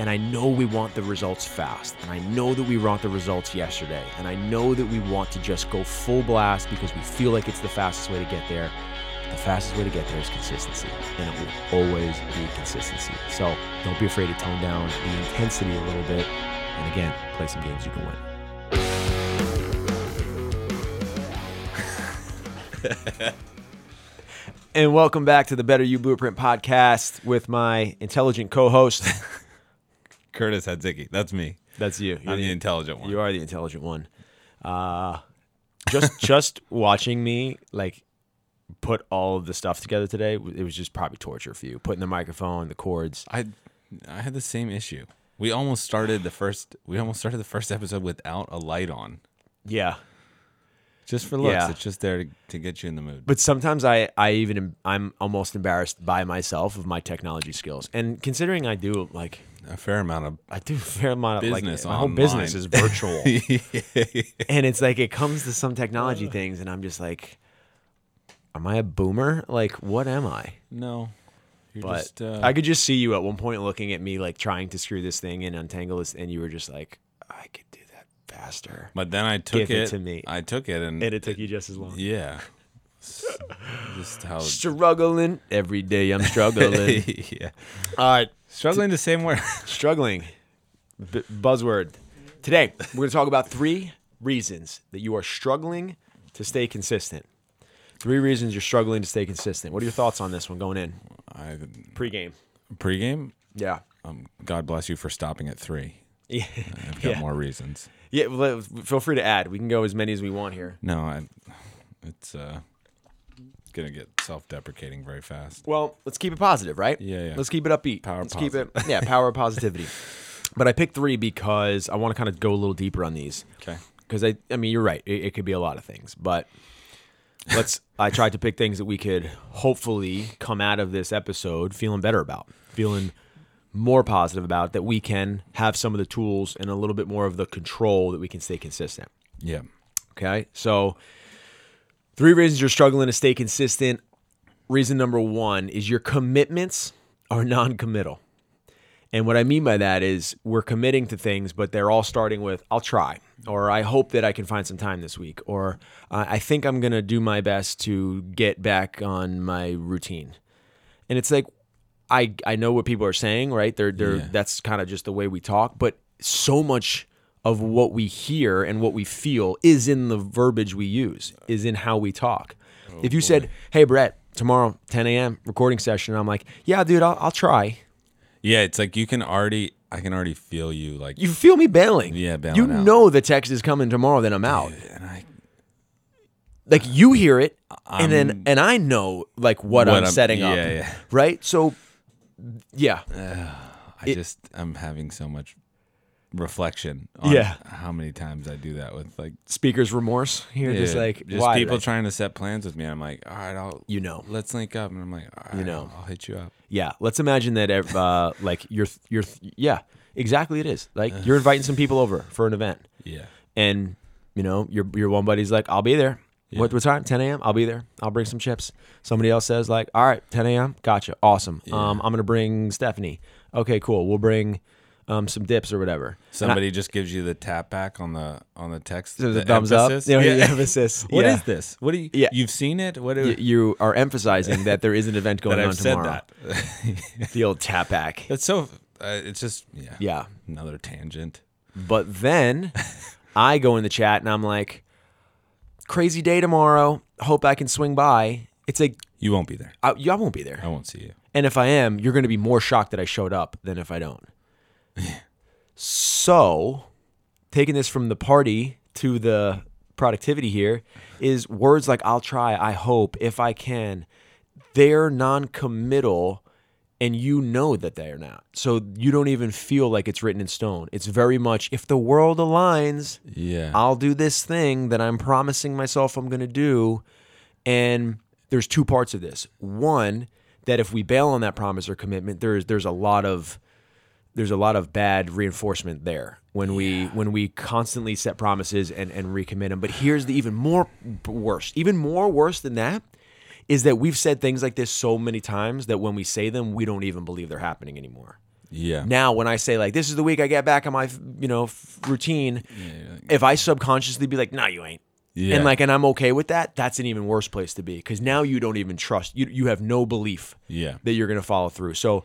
And I know we want the results fast. And I know that we want the results yesterday. And I know that we want to just go full blast because we feel like it's the fastest way to get there. The fastest way to get there is consistency. And it will always be consistency. So don't be afraid to tone down the intensity a little bit. And again, play some games you can win. and welcome back to the Better You Blueprint podcast with my intelligent co-host. Curtis Hadzicki. That's me. That's you. You're I'm the intelligent one. You are the intelligent one. Uh, just just watching me like put all of the stuff together today, it was just probably torture for you. Putting the microphone, the cords. I I had the same issue. We almost started the first we almost started the first episode without a light on. Yeah. Just for looks. Yeah. It's just there to, to get you in the mood. But sometimes I, I even am, I'm almost embarrassed by myself of my technology skills. And considering I do like a fair amount of I do a fair amount of Business like my whole business is virtual. and it's like it comes to some technology things and I'm just like am I a boomer? Like what am I? No. You're But just uh, I could just see you at one point looking at me like trying to screw this thing and untangle this and you were just like I could do that faster. but then I took Give it it, to me. I took it and, And it took you just as long. yeah. Just how Struggling every day I'm struggling. yeah. All right, Struggling to say more. struggling. B- buzzword. Today, we're going to talk about three reasons that you are struggling to stay consistent. Three reasons you're struggling to stay consistent. What are your thoughts on this one going in? I Pre-game. pregame. Yeah. Um, God bless you for stopping at three. Yeah. I've got Yeah. more reasons. Yeah, well, feel free to add. We can go as many as we want here. No, I, it's uh, gonna get self-deprecating very fast. Well, let's keep it positive, right? Yeah, yeah. Let's keep it upbeat. Power let's keep it yeah, power of positivity. But I picked three because I want to kind of go a little deeper on these. Okay. because I, I mean, you're right. It, it could be a lot of things, but let's. I tried to pick things that we could hopefully come out of this episode feeling better about, feeling more positive about. That we can have some of the tools and a little bit more of the control that we can stay consistent. Yeah. Okay, so three reasons you're struggling to stay consistent. Reason number one is your commitments are non-committal. And what I mean by that is we're committing to things, but they're all starting with "I'll try," or "I hope that I can find some time this week," or "I think I'm gonna do my best to get back on my routine." And it's like, I I know what people are saying, right? They're they're Yeah. that's kind of just the way we talk, but so much of what we hear and what we feel is in the verbiage we use, is in how we talk. Oh, if you said, "Hey, Brett, tomorrow 10 a.m. recording session," I'm like, "Yeah, dude, I'll, I'll try." Yeah, it's like you can already, I can already feel you like, You feel me bailing. Yeah, bailing You out. know the text is coming tomorrow, then I'm out. and I, Like you hear it, and then I'm- and I know like what, What I'm, I'm- setting up. yeah, yeah. Right. So, yeah, I It- just, I'm having so much reflection on Yeah. how many times I do that with like, speaker's remorse here. just yeah, like just people I- trying to set plans with me. I'm like, all right, I'll, You know. let's link up. And I'm like, all right, You know. I'll, I'll hit you up. Yeah, let's imagine that uh, like you're you're yeah, exactly it is. Like you're inviting some people over for an event Yeah. and you know, your your one buddy's like, "I'll be there." What, what time? 10 a.m. I'll be there. I'll bring some chips. Somebody else says like, "All right, 10 a.m. Gotcha. Awesome. Um, I'm gonna bring Stephanie. Okay, cool. We'll bring um, some dips or whatever." And I- Somebody just gives you the tap back on the on the text. So the the thumbs emphasis. up. You know, Yeah. the emphasis. What is yeah. this? What do you? Yeah. You've seen it? What? Do, Y- You are emphasizing that there is an event going on tomorrow. that. The old tap back. That's so. Uh, it's just yeah. Yeah. Another tangent. But then I go in the chat and I'm like, crazy day tomorrow. Hope I can swing by. It's like, You won't be there. I, I won't be there. I won't see you. And if I am, you're going to be more shocked that I showed up than if I don't. So, taking this from the party to the productivity here is words like I'll try, I hope, if I can. They're non committal and you know that they are not. So you don't even feel like it's written in stone. It's very much if the world aligns, Yeah. I'll do this thing that I'm promising myself I'm going to do. And there's two parts of this. One, that if we bail on that promise or commitment, there's there's a lot of there's a lot of bad reinforcement there when we when we constantly set promises and and recommit them. But here's the even more worse, even more worse than that is that we've said things like this so many times that when we say them, we don't even believe they're happening anymore. Yeah. Now, when I say like this is the week I get back on my you know f- routine, if I subconsciously be like, no, you ain't, Yeah. and like, and I'm okay with that, that's an even worse place to be because now you don't even trust you. You have no belief Yeah. that you're to follow through. So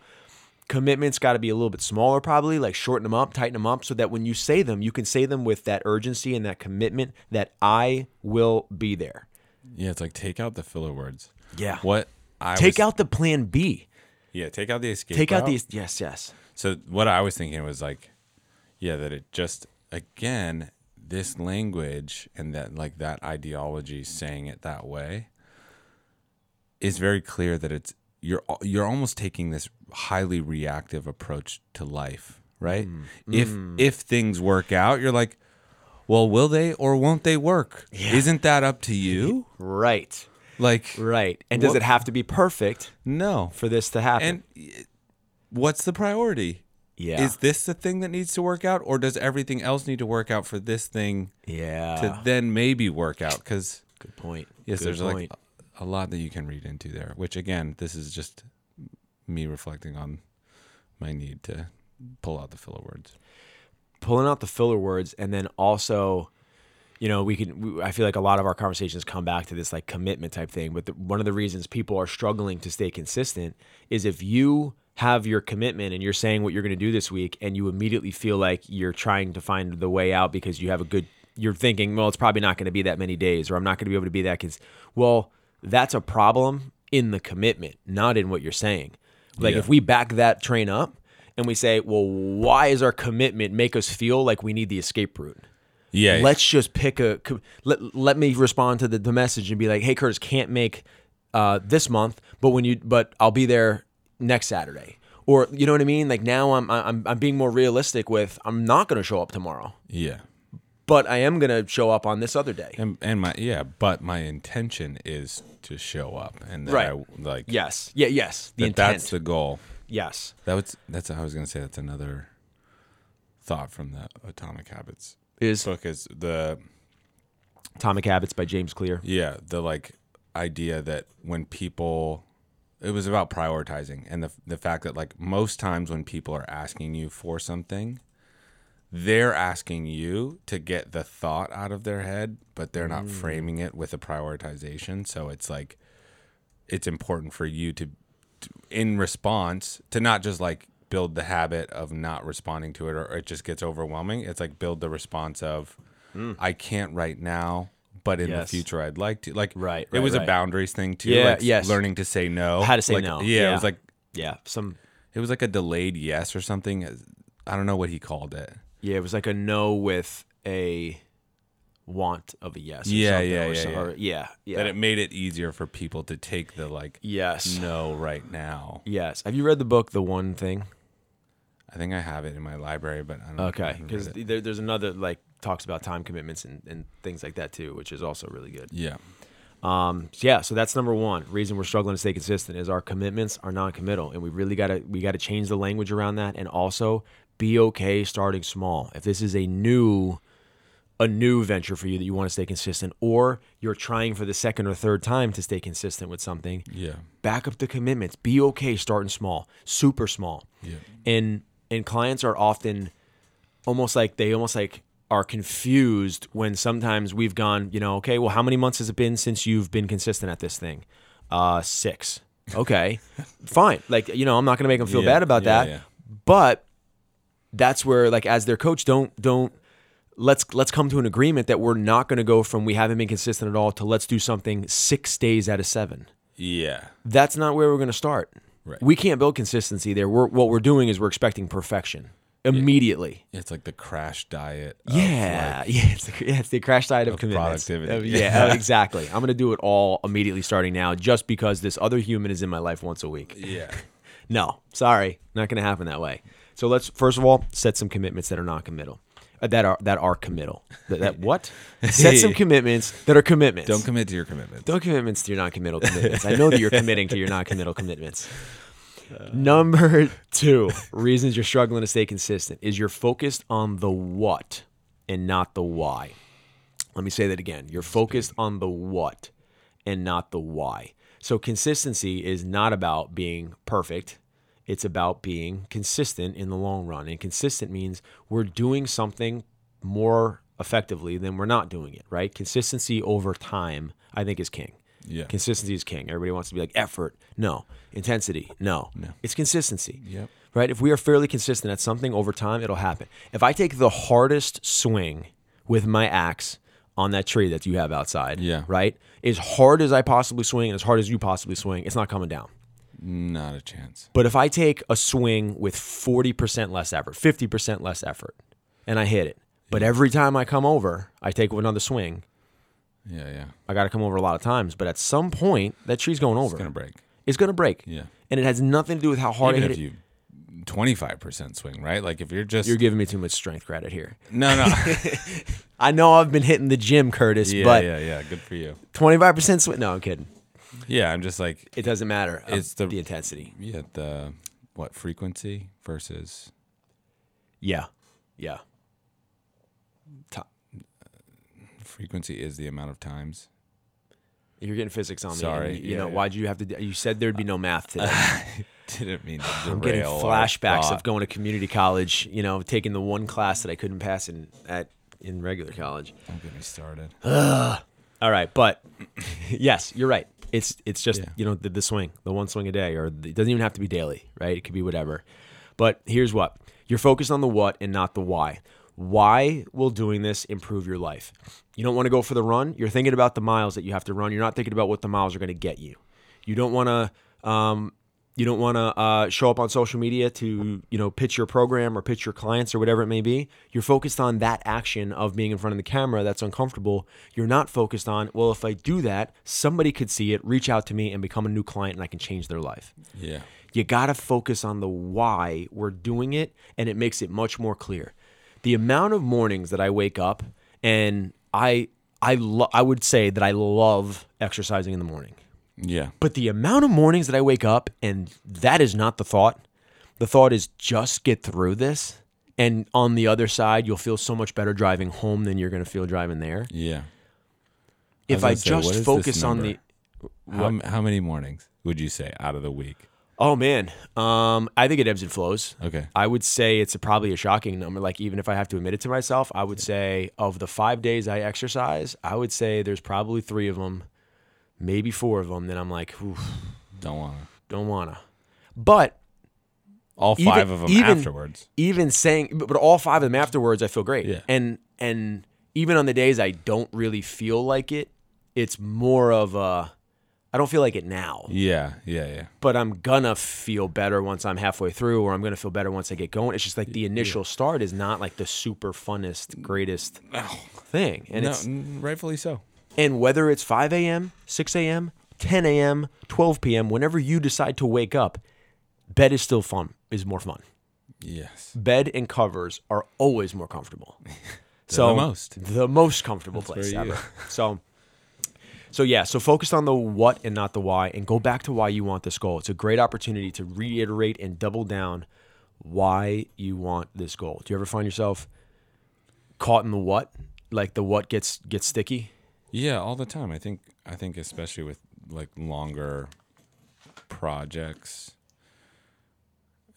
commitments got to be a little bit smaller, probably like shorten them up, tighten them up, so that when you say them, you can say them with that urgency and that commitment that I will be there. Yeah. It's like take out the filler words. Yeah. What I Take was- out the plan B. Yeah. Take out the escape. Take out route. these. Yes, yes. So what I was thinking was like, yeah, that it just again this language and that like that ideology saying it that way is very clear that it's you're you're almost taking this highly reactive approach to life, right? Mm. If mm. if things work out, you're like, well, will they or won't they work? Isn't that up to you? Right. Like, Right. And does What- it have to be perfect no. for this to happen? And what's the priority? yeah. Is this the thing that needs to work out, or does everything else need to work out for this thing yeah. to then maybe work out? Because Good point. yes, Good there's point. like a lot that you can read into there. Which again, this is just me reflecting on my need to pull out the filler words. pulling out the filler words and then also you know we can we, i feel like a lot of our conversations come back to this like commitment type thing but the, one of the reasons people are struggling to stay consistent is if you have your commitment and you're saying what you're going to do this week and you immediately feel like you're trying to find the way out because you have a good you're thinking well it's probably not going to be that many days or i'm not going to be able to be that cons-. well that's a problem in the commitment not in what you're saying like Yeah. if we back that train up and we say, well, why is our commitment make us feel like we need the escape route? Yeah, Let's just pick a. Let, let me respond to the, the message and be like, hey, Curtis, can't make uh, this month, but when you, but I'll be there next Saturday. Or you know what I mean? Like now I'm I'm I'm being more realistic with I'm not going to show up tomorrow, yeah, but I am going to show up on this other day. and and my yeah, but my intention is to show up, and that Right. I, like Yes. Yeah. Yes. The that intent. that's the goal. yes. That was that's I was gonna say that's another thought from the Atomic Habits Is book is the Atomic Habits by James Clear. yeah the like idea that when people it was about prioritizing and the the fact that like most times when people are asking you for something they're asking you to get the thought out of their head but they're not mm. framing it with a prioritization so it's like it's important for you to, to in response to not just like build the habit of not responding to it or it just gets overwhelming it's like build the response of mm. i can't right now but in Yes. the future i'd like to like Right, it was right. a boundaries thing too Yeah, like yes. learning to say no How to say Like, no. yeah, it was like Yeah. Some it was like a delayed yes or something i don't know what he called it Yeah, it was like a no with a want of a yes. Or Yeah, yeah, or yeah, so- yeah. or- yeah, yeah. that it made it easier for people to take the like yes, no right now yes. Have you read the book The One Thing? i think i have it in my library but i don't Okay, because there, there's another like talks about time commitments and, and things like that too, which is also really good. yeah Um, so yeah, so that's number one reason we're struggling to stay consistent is our commitments are non-committal, and we really got to we got to change the language around that, and also be okay starting small. If this is a new a new venture for you that you want to stay consistent, or you're trying for the second or third time to stay consistent with something, yeah back up the commitments. Be okay starting small, super small. Yeah. And and clients are often almost like they almost like are confused when sometimes we've gone, you know, okay, well, how many months has it been since you've been consistent at this thing? Uh, six. Okay, fine. Like you know, I'm not gonna make them feel Yeah, bad about yeah, that, yeah. but that's where like as their coach, don't don't let's let's come to an agreement that we're not going to go from we haven't been consistent at all to let's do something six days out of seven yeah that's not where we're going to start. Right. We can't build consistency there. We're, what we're doing is we're expecting perfection immediately. it's like the crash diet Yeah, like, yeah, it's the, yeah, it's the crash diet of, Of productivity. Of- yeah, uh, exactly. I'm going to do it all immediately starting now, just because this other human is in my life once a week. yeah No, sorry, not going to happen that way. So let's first of all set some commitments that are non-committal. uh, that are that are committal. That, that what? set some commitments that are commitments. don't commit to your commitments Don't commitments to your non-committal commitments. I know that you're committing to your non-committal commitments. Number two, reasons you're struggling to stay consistent is you're focused on the what and not the why. Let me say that again. You're focused on the what and not the why. So consistency is not about being perfect. It's about being consistent in the long run. And consistent means we're doing something more effectively than we're not doing it, right? Consistency over time, I think, is king. Yeah. Consistency is king. Everybody wants to be like effort. No. Intensity. No. No. It's consistency. Yep. Right? If we are fairly consistent at something over time, it'll happen. If I take the hardest swing with my axe on that tree that you have outside, Yeah. right? As hard as I possibly swing and as hard as you possibly swing, it's not coming down. Not a chance. But if I take a swing with 40% less effort, 50% less effort, and I hit it, but every time I come over, I take another swing, Yeah, yeah. I got to come over a lot of times. But at some point, that tree's going over. It's gonna break. It's going to break. Yeah. And it has nothing to do with how hard Even I if hit it. you twenty five percent swing, right? Like if you're just You're giving me too much strength credit here. no, no. I know I've been hitting the gym, Curtis, yeah, but yeah, yeah. Good for you. 25% swing. No, I'm kidding. Yeah, I'm just like It doesn't matter. um, It's the- the intensity. yeah the what frequency versus Yeah. Yeah. frequency is the amount of times. You're getting physics on me. Sorry. and You Yeah, know, yeah. why'd you have to? do- You said there'd be no math today. Didn't mean to I'm getting flashbacks of going to community college. You know, taking the one class that I couldn't pass in at in regular college. Don't get me started. All right, but yes, you're right. It's it's just Yeah. you know the, the swing, the one swing a day, or the, it doesn't even have to be daily, right? It could be whatever. But here's what: you're focused on the what and not the why. Why will doing this improve your life? You don't want to go for the run. You're thinking about the miles that you have to run. You're not thinking about what the miles are going to get you. You don't want to. Um, you don't want to uh, show up on social media to you know pitch your program or pitch your clients or whatever it may be. You're focused on that action of being in front of the camera that's uncomfortable. You're not focused on well if i do that somebody could see it reach out to me and become a new client and i can change their life. Yeah. you got to focus on the why we're doing it and it makes it much more clear. The amount of mornings that i wake up and i i lo- i would say that i love exercising in the morning Yeah. but the amount of mornings that I wake up and that is not the thought. The thought is just get through this. And on the other side, you'll feel so much better driving home than you're going to feel driving there. Yeah. If was I say, just focus on the. How, how many mornings would you say out of the week? Oh, man. Um, I think it ebbs and flows. Okay. I would say it's a, probably a shocking number. Like, even if I have to admit it to myself, I would say of the five days I exercise, I would say there's probably three of them, maybe four of them, that I'm like, Oof, Don't want to. don't want to. But All Even- five of them even- afterwards. even saying but but all five of them afterwards i feel great Yeah. and and even on the days i don't really feel like it it's more of a i don't feel like it now Yeah. Yeah. Yeah. but i'm gonna feel better once i'm halfway through or i'm gonna feel better once i get going it's just like the initial start is not like the super funnest greatest thing and no, it's rightfully so. And whether it's 5 a.m 6 a.m 10 a.m 12 p.m whenever you decide to wake up bed is still fun is more fun Yes. bed and covers are always more comfortable. so the most. the most comfortable place ever. So, so yeah, so focus on the what and not the why, and go back to why you want this goal. It's a great opportunity to reiterate and double down why you want this goal. Do you ever find yourself caught in the what? Like the what gets gets sticky? Yeah, all the time. I think I think especially with like longer projects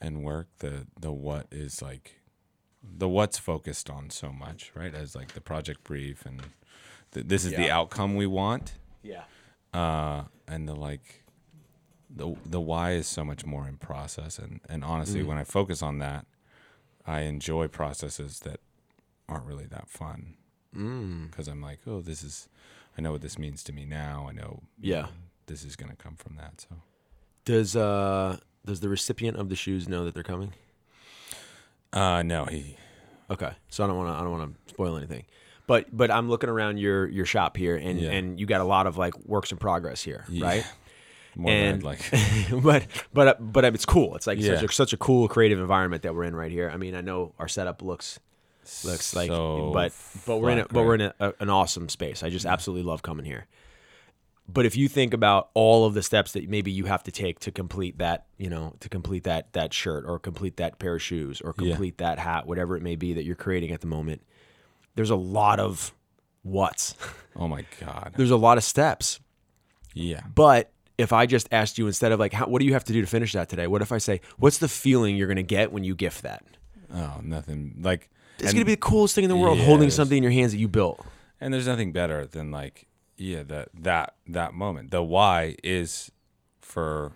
and work, the the what is like the what's focused on so much, right? As like the project brief and th- this is the outcome we want, Yeah. uh, and the like the the why is so much more in process. And and honestly, when I focus on that, I enjoy processes that aren't really that fun Mm. because I'm like, oh, this is, I know what this means to me now. I know, Yeah. this is gonna come from that. So Does uh does the recipient of the shoes know that they're coming? Uh no, he Okay, so I don't want to I don't want to spoil anything, but but I'm looking around your your shop here, and Yeah. and you got a lot of like works in progress here, Yeah. right? more And- than like but but but it's cool. It's like such, Yeah. a, such a cool creative environment that we're in right here. I mean, I know our setup looks looks like, so but but we're in a, but we're in a, a- an awesome space. I just absolutely love coming here. But if you think about all of the steps that maybe you have to take to complete that, you know, to complete that that shirt or complete that pair of shoes or Yeah. complete that hat, whatever it may be that you're creating at the moment, there's a lot of what's. Oh my god. There's a lot of steps. Yeah. But if I just asked you instead of like, how, what do you have to do to finish that today? What if I say, what's the feeling you're going to get when you gift that? Oh, nothing like It's going to be the coolest thing in the world holding something in your hands that you built. And there's nothing better than like, yeah, that that that moment. The why is for.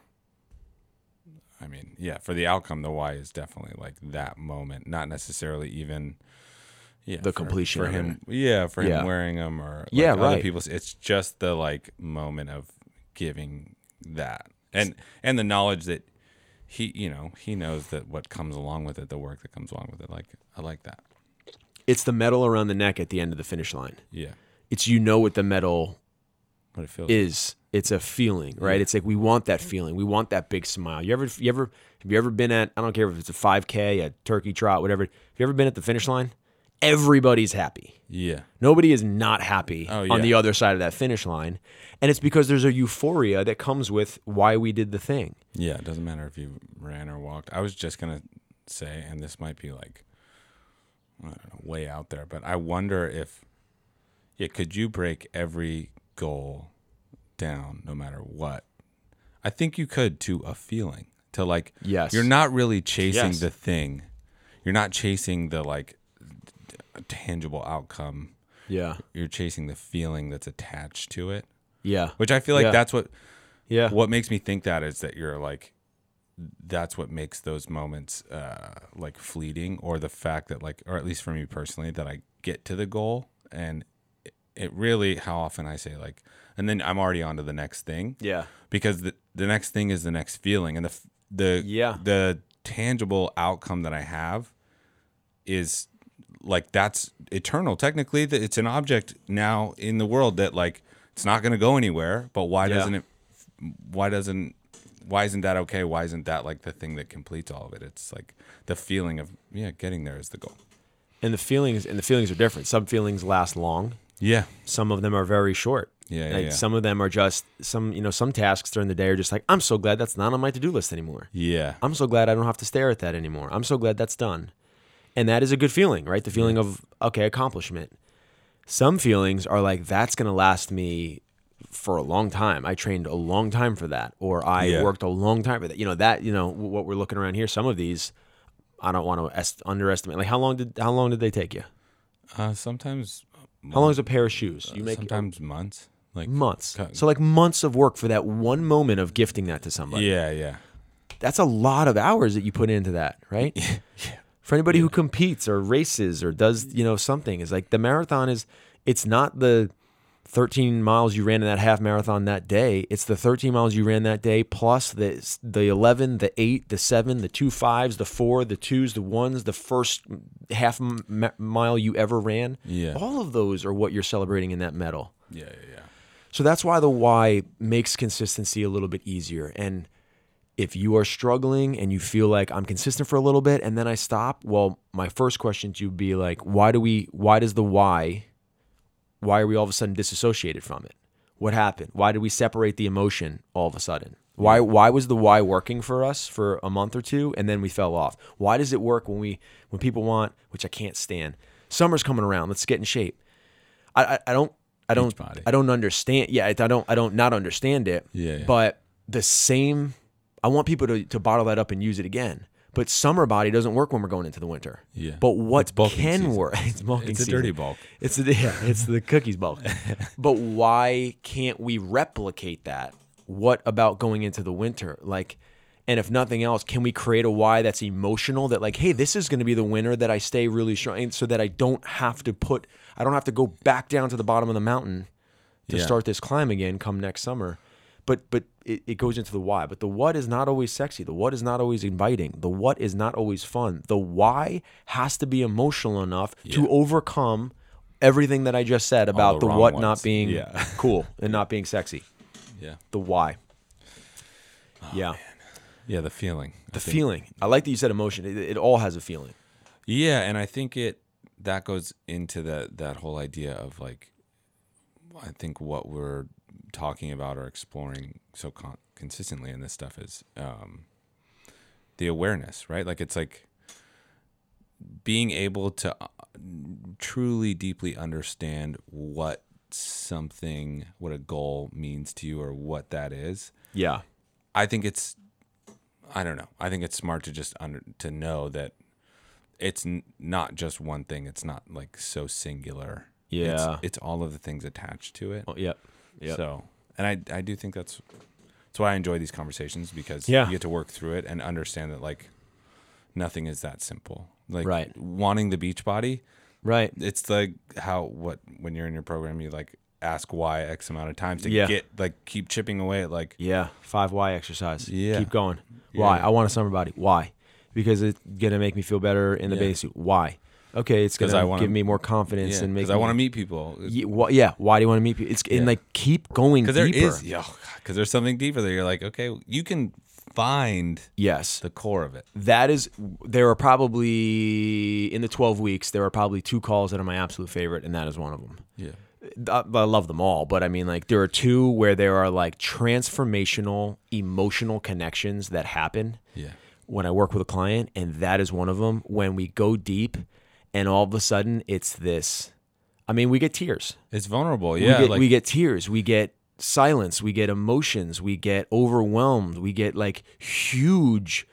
I mean, yeah, for the outcome, the why is definitely like that moment, not necessarily even. Yeah, The for- completion for him. Yeah, for him Yeah. wearing them or like Yeah, other right. people's. It's just the like moment of giving that, and and the knowledge that he, you know, he knows that what comes along with it, the work that comes along with it. Like I like that. It's the medal around the neck at the end of the finish line. Yeah, It's you know what the medal what it feels. is. It's a feeling, right? It's like we want that feeling. We want that big smile. You ever, you ever, have you ever been at? I don't care if it's a 5K, a turkey trot, whatever. Have you ever been at the finish line? Everybody's happy. yeah. Nobody is not happy Oh, on the other side of that finish line, and it's because there's a euphoria that comes with why we did the thing. Yeah, it doesn't matter if you ran or walked. I was just gonna say, and this might be like, I don't know, way out there, but I wonder if, yeah, could you break every goal down, no matter what? I think you could to a feeling, to like, Yes. you're not really chasing Yes. the thing, you're not chasing the like tangible outcome. Yeah, You're chasing the feeling that's attached to it, yeah, which I feel like Yeah. that's what yeah. what makes me think that is that you're like that's what makes those moments uh like fleeting or the fact that like or at least for me personally that I get to the goal and it, really how often I say like and then I'm already on to the next thing Yeah, because the the next thing is the next feeling and the the Yeah. the tangible outcome that I have is like that's eternal technically that it's an object now in the world that like it's not going to go anywhere but why Yeah. doesn't it why doesn't why isn't that okay why isn't that like the thing that completes all of it it's like the feeling of yeah getting there is the goal and the feelings and the feelings are different. Some feelings last long. yeah Some of them are very short. yeah yeah Like yeah. some of them are just some, you know, some tasks during the day are just like, I'm so glad that's not on my to-do list anymore. yeah I'm so glad I don't have to stare at that anymore. I'm so glad that's done. And that is a good feeling, right? The feeling of, okay, accomplishment. Some feelings are like, that's going to last me for a long time. I trained a long time for that, or I Yeah. worked a long time for that. You know, that, you know, what we're looking around here, some of these, I don't want to est- underestimate. Like, how long did, how long did they take you? uh, sometimes How long is a pair of shoes? You make sometimes months like months. cut- So, like, months of work for that one moment of gifting that to somebody. yeah yeah that's a lot of hours that you put into that, right? yeah. For anybody who competes or races or does, you know, something is like the marathon is it's not the 13 miles you ran in that half marathon that day. It's the 13 miles you ran that day plus the the 11, the 8, the 7, the two fives, the 4, the 2s, the 1s, the first half m- mile you ever ran. Yeah. All of those are what you're celebrating in that medal. yeah yeah yeah So that's why the why makes consistency a little bit easier. And if you are struggling and you feel like I'm consistent for a little bit and then I stop, well, my first question to you would be like, why do we why does the why why are we all of a sudden disassociated from it? What happened? Why did we separate the emotion all of a sudden? Why why was the why working for us for a month or two and then we fell off? Why does it work when we when people want, which I can't stand, summer's coming around, let's get in shape. I I, I don't I don't I don't understand. Yeah, I don't I don't not understand it. Yeah, yeah. But the same I want people to, to bottle that up and use it again. But summer body doesn't work when we're going into the winter. Yeah. But what can season. work? It's bulking it's a season. dirty bulk It's the yeah, it's the cookies bulk. but why can't we replicate that? What about going into the winter? Like, and if nothing else, can we create a why that's emotional? That like, hey, this is going to be the winter that I stay really strong, so that I don't have to put, I don't have to go back down to the bottom of the mountain to Yeah. start this climb again come next summer. But but it, it goes into the why. But the what is not always sexy. The what is not always inviting. The what is not always fun. The why has to be emotional enough to overcome everything that I just said about the the, what ones. not being Yeah. cool and not being sexy. yeah The why. Oh, yeah. yeah the feeling The think- feeling. I like that you said emotion. It, it all has a feeling. Yeah, and I think it that goes into that that whole idea of like I think what we're talking about or exploring so con- consistently in this stuff is um the awareness, right? Like it's like being able to uh, truly deeply understand what something what a goal means to you or what that is Yeah. I think it's I don't know. I think it's smart to just under to know that it's n- not just one thing. It's not like so singular. Yeah. It's, it's all of the things attached to it. Oh, yep. Yep. So, and I I do think that's that's why I enjoy these conversations because Yeah. you get to work through it and understand that like nothing is that simple. Like Right. wanting the beach body, right. it's like how what when you're in your program you like ask why x amount of times to Yeah. get like keep chipping away at like Yeah. Five why exercise. Yeah. Keep going. Why? Yeah. I want a summer body. Why? Because it's gonna make me feel better in the bathing suit. Why? Okay, it's gonna I wanna- give me more confidence yeah, and make because I want to meet people Yeah, wh- yeah. Why do you want to meet people? It's and like keep going because there is yeah because there's something deeper there you're like okay you can find yes, the core of it that is. There are probably in the twelve weeks. There are probably two calls that are my absolute favorite, and that is one of them. yeah uh, I, I love them all, but I mean, like, there are two where there are like transformational emotional connections that happen yeah when I work with a client, and that is one of them. When we go deep, and all of a sudden, it's this. I mean, we get tears. it's vulnerable We yeah get, like we get tears. We get silence. We get emotions. We get overwhelmed. We get like huge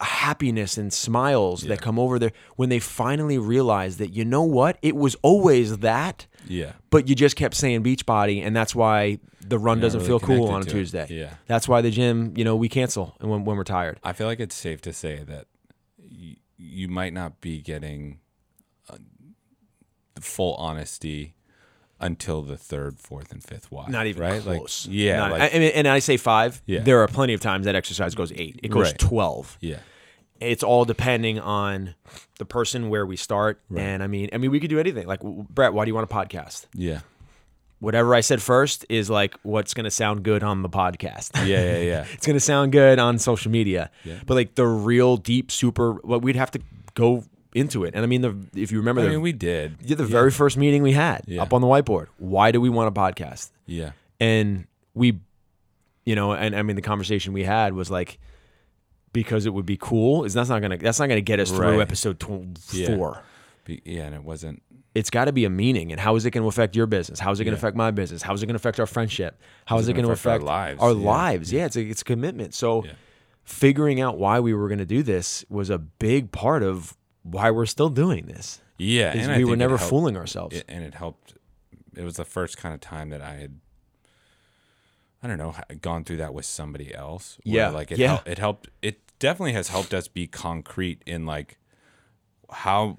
happiness and smiles that come over there when they finally realize that you know what it was always that yeah but you just kept saying beach body and that's why the run doesn't really feel cool on a to it. tuesday Yeah. that's why the gym you know we cancel when, when we're tired I feel like it's safe to say that you might not be getting uh, the full honesty until the third, fourth, and fifth why. not even right? close Like, yeah, Not- like, I, and i say five Yeah. there are plenty of times that exercise goes eight it goes Right. 12 yeah, it's all depending on the person where we start and i mean i mean we could do anything like brett why do you want a podcast yeah, whatever i said first is like what's going to sound good on the podcast yeah, yeah, yeah. it's going to sound good on social media Yeah. but like the real deep super what we'd have to go into it and i mean the if you remember I the, mean, we did. Yeah, the very first meeting we had Yeah. up on the whiteboard why do we want a podcast Yeah, and we you know and i mean the conversation we had was like because it would be cool is that's not gonna that's not gonna get us through Right. episode tw- Yeah. four Be, yeah, and it wasn't. It's got to be a meaning and how is it going to affect your business how is it going to Yeah. affect my business how is it going to affect our friendship how is it going gonna affect affect our lives? our Yeah. lives yeah it's a, it's a commitment so Yeah. figuring out why we were going to do this was a big part of why we're still doing this Yeah, and I we were never helped- fooling ourselves it, and it helped. It was the first kind of time that I had. I don't know, gone through that with somebody else. Yeah, like it. yeah. hel- it helped. It definitely has helped us be concrete in like how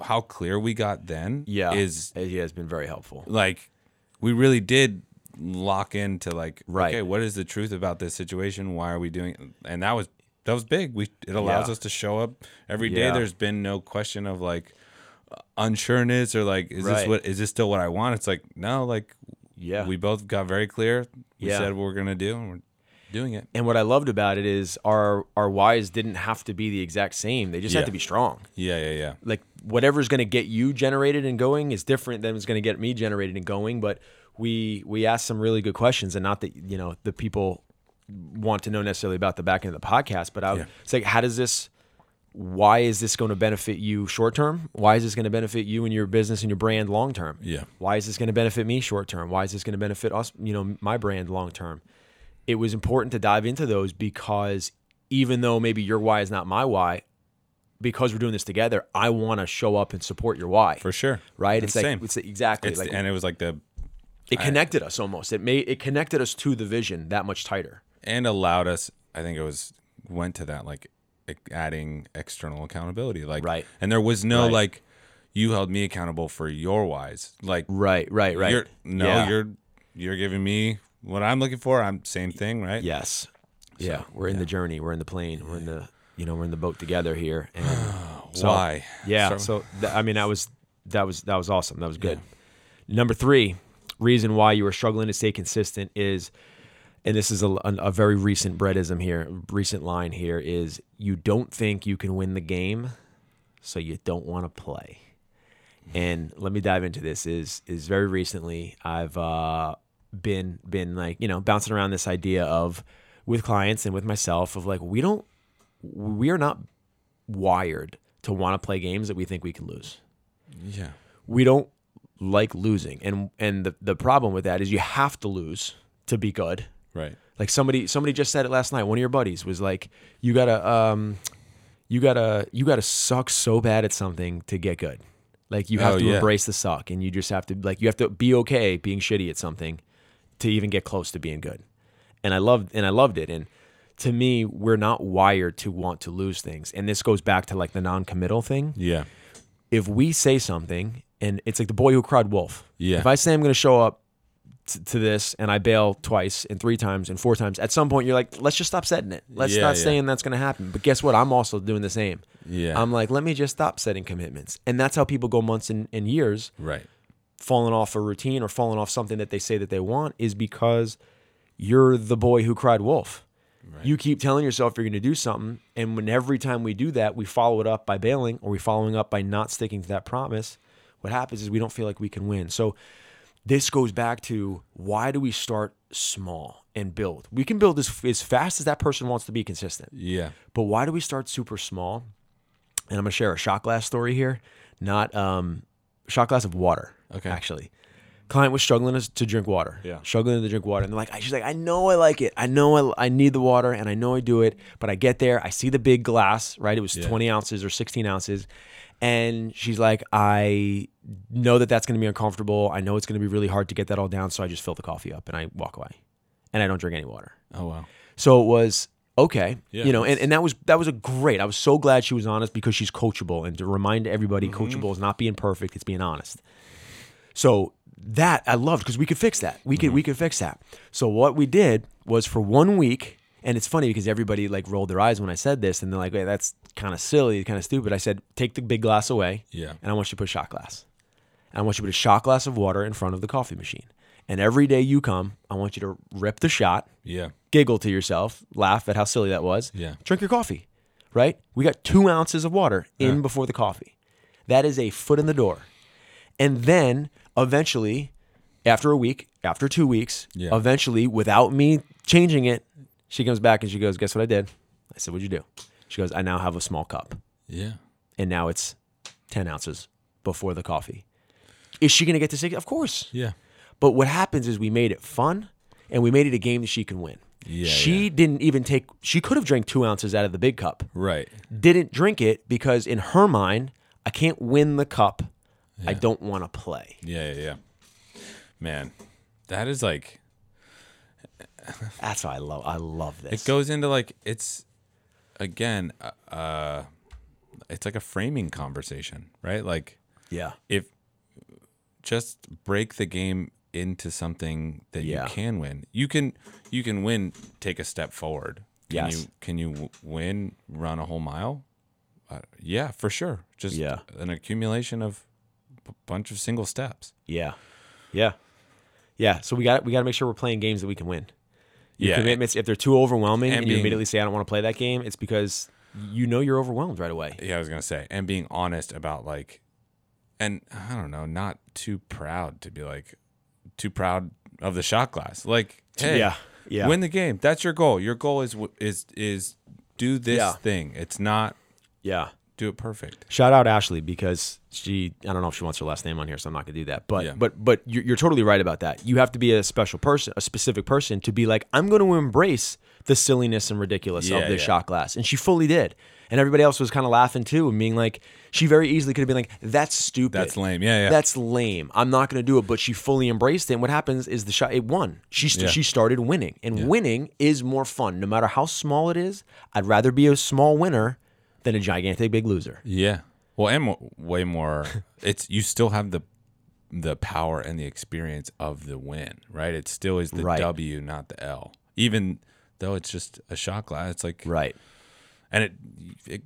how clear we got then. yeah is it has been very helpful like we really did lock into like Right. okay what is the truth about this situation why are we doing it? and that was that was big we it allows Yeah. us to show up every day Yeah. there's been no question of like unsureness or like is this what is this still what i want it's like no like yeah we both got very clear we Yeah. said what we're gonna do and we're doing it and what i loved about it is our our whys didn't have to be the exact same they just had to be strong yeah yeah yeah like whatever's going to get you generated and going is different than what's going to get me generated and going but we we asked some really good questions and not that you know the people want to know necessarily about the back end of the podcast but I, Yeah. it's like how does this why is this going to benefit you short term why is this going to benefit you and your business and your brand long term Yeah. why is this going to benefit me short term why is this going to benefit us you know my brand long term it was important to dive into those because even though maybe your why is not my why because we're doing this together i want to show up and support your why. For sure. Right? It's like same. it's exactly it's like and it was like the it connected us almost. It made it connected us to the vision that much tighter. And allowed us i think it was went to that like adding external accountability like Right. and there was no Right. like you held me accountable for your whys like right right right. you're no Yeah. you're you're giving me what i'm looking for i'm same thing right? Yes. Yeah we're in the journey we're in the plane we're in the you know we're in the boat together here and so- why Yeah. So- th- I mean, that was that was that was awesome. That was good. Number three reason why you were struggling to stay consistent is, and this is a, a, very recent Brettism here, recent line here is you don't think you can win the game, so you don't want to play. And let me dive into this. Is is very recently I've uh, been been like you know bouncing around this idea of with clients and with myself of like we don't we are not wired to want to play games that we think we can lose. yeah We don't like losing. And and the, the problem with that is you have to lose to be good. Right. Like somebody somebody just said it last night. One of your buddies was like, "You gotta um, you gotta you gotta suck so bad at something to get good. Like you have Oh, to yeah. embrace the suck, and you just have to like you have to be okay being shitty at something to even get close to being good." And I loved and I loved it. And to me, we're not wired to want to lose things. And this goes back to like the non-committal thing. Yeah. If we say something, and it's like the boy who cried wolf. Yeah. If I say I'm going to show up t- to this and I bail twice and three times and four times, at some point you're like, let's just stop setting it. Let's Yeah, not yeah. saying that's going to happen. But guess what? I'm also doing the same. Yeah. I'm like, let me just stop setting commitments. And that's how people go months and, and years right. falling off a routine or falling off something that they say that they want is because you're the boy who cried wolf. You keep telling yourself you're going to do something, and when every time we do that, we follow it up by bailing or we following up by not sticking to that promise. What happens is we don't feel like we can win. So this goes back to why do we start small and build? We can build as, as fast as that person wants to be consistent. Yeah. But why do we start super small? And I'm gonna share a shot glass story here, not um, shot glass of water. Okay. Actually, client was struggling to, drink water. Yeah. Struggling to drink water, and they're like, she's like, I know I like it. I know I, I need the water, and I know I do it. But I get there, I see the big glass. Right, it was Yeah. 20 ounces or 16 ounces. And she's like, I know that that's going to be uncomfortable. I know it's going to be really hard to get that all down. So I just fill the coffee up and I walk away and I don't drink any water. Oh wow. So it was okay, Yeah, you know, and, and that was that was a great. I was so glad she was honest because she's coachable, and to remind everybody, Mm-hmm. coachable is not being perfect; it's being honest. So that I loved because we could fix that. We could Mm-hmm. we could fix that. So what we did was for one week, and it's funny because everybody like rolled their eyes when I said this, and they're like, "Wait, that's kind of silly, kind of stupid." I said, "Take the big glass away, Yeah. and I want you to put a shot glass. And I want you to put a shot glass of water in front of the coffee machine. And every day you come, I want you to rip the shot." Yeah. giggle to yourself, laugh at how silly that was. Yeah. Drink your coffee, right? We got two ounces of water in Yeah. before the coffee. That is a foot in the door. And then eventually, after a week, after two weeks, Yeah. eventually, without me changing it, she comes back and she goes, Guess what I did? I said, What'd you do? She goes, I now have a small cup. Yeah. And now it's 10 ounces before the coffee. Is she going to get to six? Of course. Yeah. But what happens is we made it fun and we made it a game that she can win. Yeah, she yeah. didn't even take, she could have drank two ounces out of the big cup. Right. Didn't drink it because in her mind, I can't win the cup. I don't want to play. Yeah. Yeah. Yeah. Man, that is like That's why I love, I love this. it goes into like it's again uh, uh it's like a framing conversation, right? Like yeah. if just break the game into something that Yeah. you can win. You can you can win, take a step forward. Can Yes. you can you win run a whole mile? Uh, yeah, for sure. Just Yeah. an accumulation of bunch of single steps. Yeah. Yeah. Yeah. So we got we got to make sure we're playing games that we can win. Your Yeah. commitments, if they're too overwhelming and, And you immediately say I don't want to play that game, it's because you know you're overwhelmed right away. Yeah, I was gonna say, and being honest about like, and I don't know, not too proud to be like, too proud of the shot glass. Like, hey, Yeah, yeah. win the game. That's your goal. Your goal is is is do this Yeah. thing. It's not Yeah. Do it perfect. Shout out Ashley because she I don't know if she wants her last name on here, so I'm not gonna do that. But Yeah. but but you're, you're totally right about that. You have to be a special person, a specific person to be like, I'm going to embrace the silliness and ridiculous Yeah, of this yeah. shot glass, and she fully did. And everybody else was kind of laughing too, and being like, she very easily could have been like, "That's stupid. That's lame. Yeah, yeah. That's lame. I'm not going to do it." But she fully embraced it. And what happens is the shot it won. She st- she started winning, and winning is more fun, no matter how small it is. I'd rather be a small winner than a gigantic big loser. Yeah. Well, and way more. It's you still have the the power and the experience of the win, right? It still is the Right. W, not the L. Even though it's just a shot glass, it's like Right. and it, it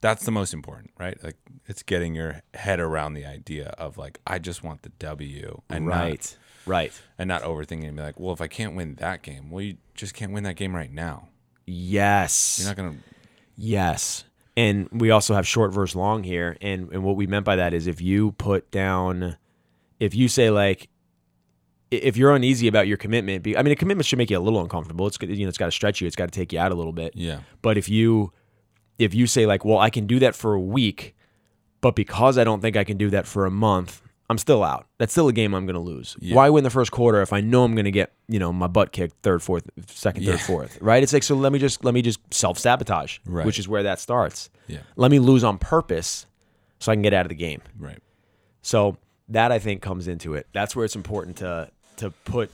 that's the most important right like it's getting your head around the idea of like i just want the w and right. not Right. and not overthinking and be like well if i can't win that game well you just can't win that game right now Yes. you're not gonna yes. And we also have short versus long here. And and what we meant by that is if you put down if you say like if you're uneasy about your commitment, be- I mean, a commitment should make you a little uncomfortable. It's you know, it's got to stretch you. It's got to take you out a little bit. yeah But if you if you say like, well, I can do that for a week, but because I don't think I can do that for a month, I'm still out. That's still a game I'm going to lose. Yeah. Why win the first quarter if I know I'm going to get you know my butt kicked third, fourth, second, Yeah. third, fourth? Right? It's like so. Let me just let me just self sabotage, Right. which is where that starts. Yeah. Let me lose on purpose so I can get out of the game. Right. So that I think comes into it. That's where it's important to to put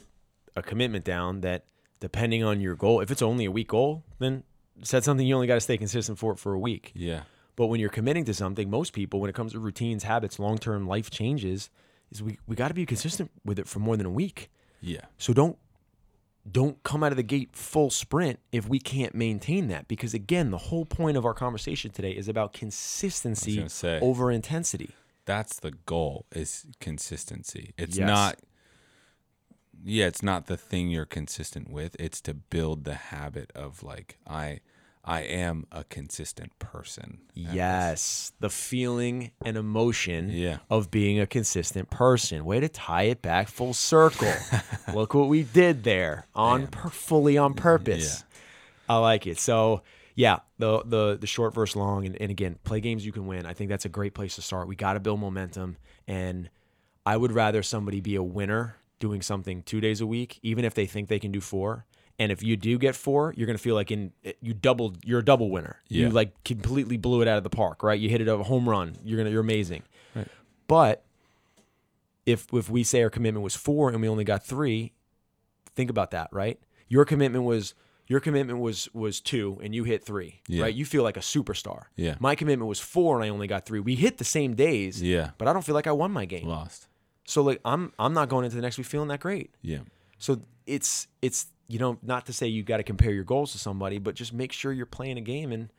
a commitment down that depending on your goal, if it's only a week goal, then set something you only got to stay consistent for it for a week. Yeah. But when you're committing to something, most people, when it comes to routines, habits, long term life changes, is we, we got to be consistent with it for more than a week. Yeah. So don't don't come out of the gate full sprint if we can't maintain that. Because again, the whole point of our conversation today is about consistency say. over intensity. That's the goal is consistency. It's Yes. not yeah, it's not the thing you're consistent with. It's to build the habit of like I I am a consistent person. Yes, the feeling and emotion Yeah. of being a consistent person. Way to tie it back full circle. Look what we did there on per- fully on purpose. I like it. So yeah, the the the short verse long, and, and again, play games you can win. I think that's a great place to start. We got to build momentum, and I would rather somebody be a winner doing something two days a week, even if they think they can do four. And if you do get four, you're gonna feel like in eh, you doubled. You're a double winner. You like completely blew it out of the park, right? You hit it a home run. You're gonna you're amazing. Right. But if if we say our commitment was four and we only got three, think about that, right? Your commitment was your commitment was was two and you hit three, Yeah. right? You feel like a superstar. Yeah. My commitment was four and I only got three. We hit the same days, Yeah. but I don't feel like I won my game. Lost. So like I'm I'm not going into the next week feeling that great. Yeah. So it's it's you know not to say you got to compare your goals to somebody, but just make sure you're playing a game. And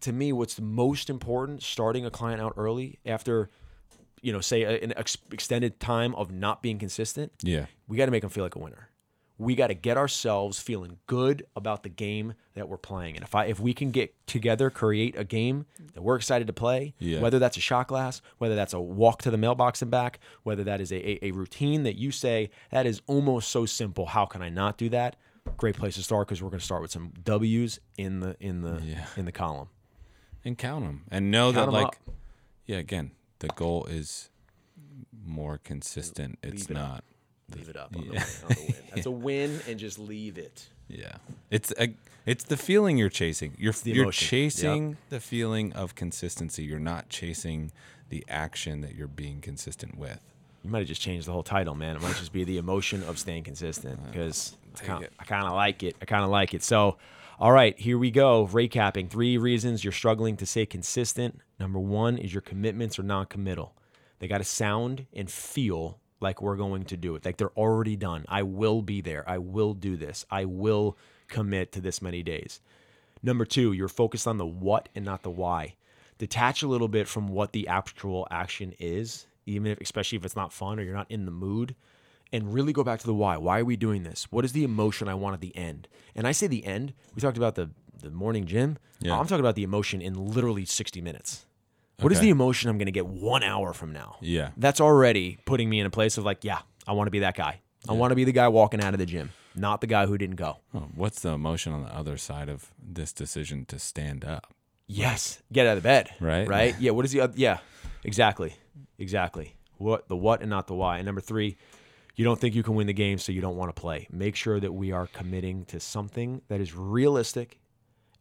to me, what's the most important, starting a client out early after you know say an ex- extended time of not being consistent, Yeah. we got to make them feel like a winner. We got to get ourselves feeling good about the game that we're playing. And if I if we can get together, create a game that we're excited to play, Yeah. whether that's a shot glass, whether that's a walk to the mailbox and back, whether that is a, a, a routine that you say that is almost so simple. How can I not do that? Great place to start because we're going to start with some W's in the in the Yeah. in the column. And count them. And know Count that like up. yeah, again, the goal is more consistent. It's up. Leave it up on, Yeah. the, on the win. That's a win, and just leave it. Yeah, it's a, it's the feeling you're chasing. You're the you're emotion. chasing the feeling of consistency. You're not chasing the action that you're being consistent with. You might have just changed the whole title, man. It might just be the emotion of staying consistent uh, because I take kind of like it. I kind of like it. So, all right, here we go. Recapping three reasons you're struggling to stay consistent. Number one is your commitments are non committal. They got to sound and feel like we're going to do it, like they're already done. I will be there. I will do this. I will commit to this many days. Number two, you're focused on the what and not the why. Detach a little bit from what the actual action is, even if, especially if it's not fun or you're not in the mood, and really go back to the why. Why are we doing this? What is the emotion I want at the end? And I say the end. We talked about the the morning gym. Yeah. I'm talking about the emotion in literally 60 minutes. What is Okay. the emotion I'm going to get one hour from now? Yeah, That's already putting me in a place of like, yeah, I want to be that guy. I want to be the guy walking out of the gym, not the guy who didn't go. Oh, what's the emotion on the other side of this decision to stand up? Yes, get out of bed. Right? Right. Yeah. What is the other? Yeah. Exactly. Exactly. What the what and not the why. And number three, you don't think you can win the game, so you don't want to play. Make sure that we are committing to something that is realistic,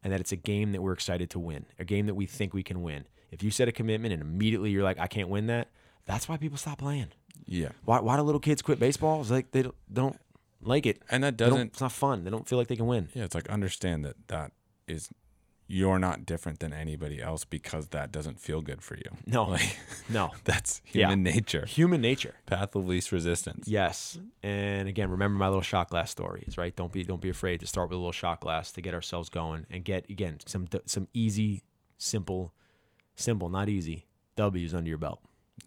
and that it's a game that we're excited to win, a game that we think we can win. If you set a commitment and immediately you're like, I can't win that, that's why people stop playing. Yeah, Why, why do little kids quit baseball? It's like they don't, they don't like it. and that doesn't. it's not fun. They don't feel like they can win. Yeah, it's like understand that that is you're not different than anybody else because that doesn't feel good for you. No. Like No. that's Yeah. human nature. Human nature. Path of least resistance. Yes. And again, remember my little shot glass stories, right? Don't be don't be afraid to start with a little shot glass to get ourselves going and get again some some easy, simple, simple, not easy W's under your belt.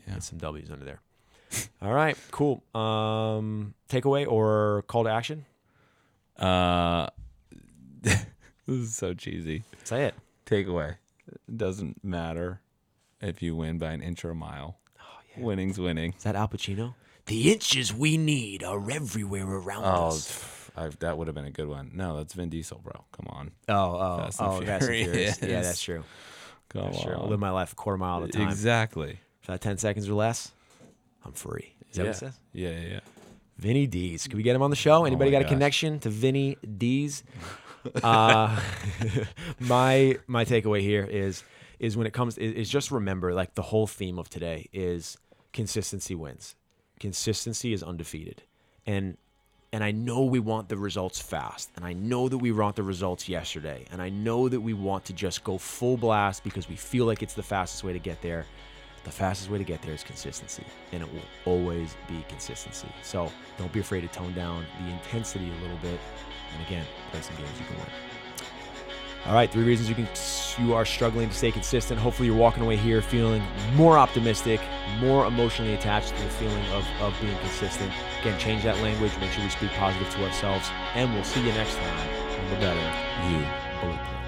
Yeah. Get some W's under there. All right, cool. Um, takeaway or call to action? Uh, this is so cheesy. Say it. Takeaway. It doesn't matter if you win by an inch or a mile. Oh yeah. Winning's winning. Is that Al Pacino? The inches we need are everywhere around Oh, us. pff, I, that would have been a good one. No, that's Vin Diesel, bro. Come on. Oh, oh, Fast oh, Fast and Furious. Yeah, that's true. Come That's true. I on. live my life a quarter mile at a time. Exactly. For that 10 seconds or less, I'm free. Is that yeah. what it says? yeah, yeah, yeah. Vinny D's. Can we get him on the show? Anybody my got a connection to Vinny D's? uh, my my takeaway here is is when it comes is, is just remember like the whole theme of today is consistency wins. Consistency is undefeated, and and I know we want the results fast, and I know that we want the results yesterday, and I know that we want to just go full blast because we feel like it's the fastest way to get there. The fastest way to get there is consistency, and it will always be consistency. So don't be afraid to tone down the intensity a little bit, and again, play some games you can win. All right, three reasons you can you are struggling to stay consistent. Hopefully, you're walking away here feeling more optimistic, more emotionally attached to the feeling of, of being consistent. Again, change that language. Make sure we speak positive to ourselves, and we'll see you next time on the Better You Bullet Club.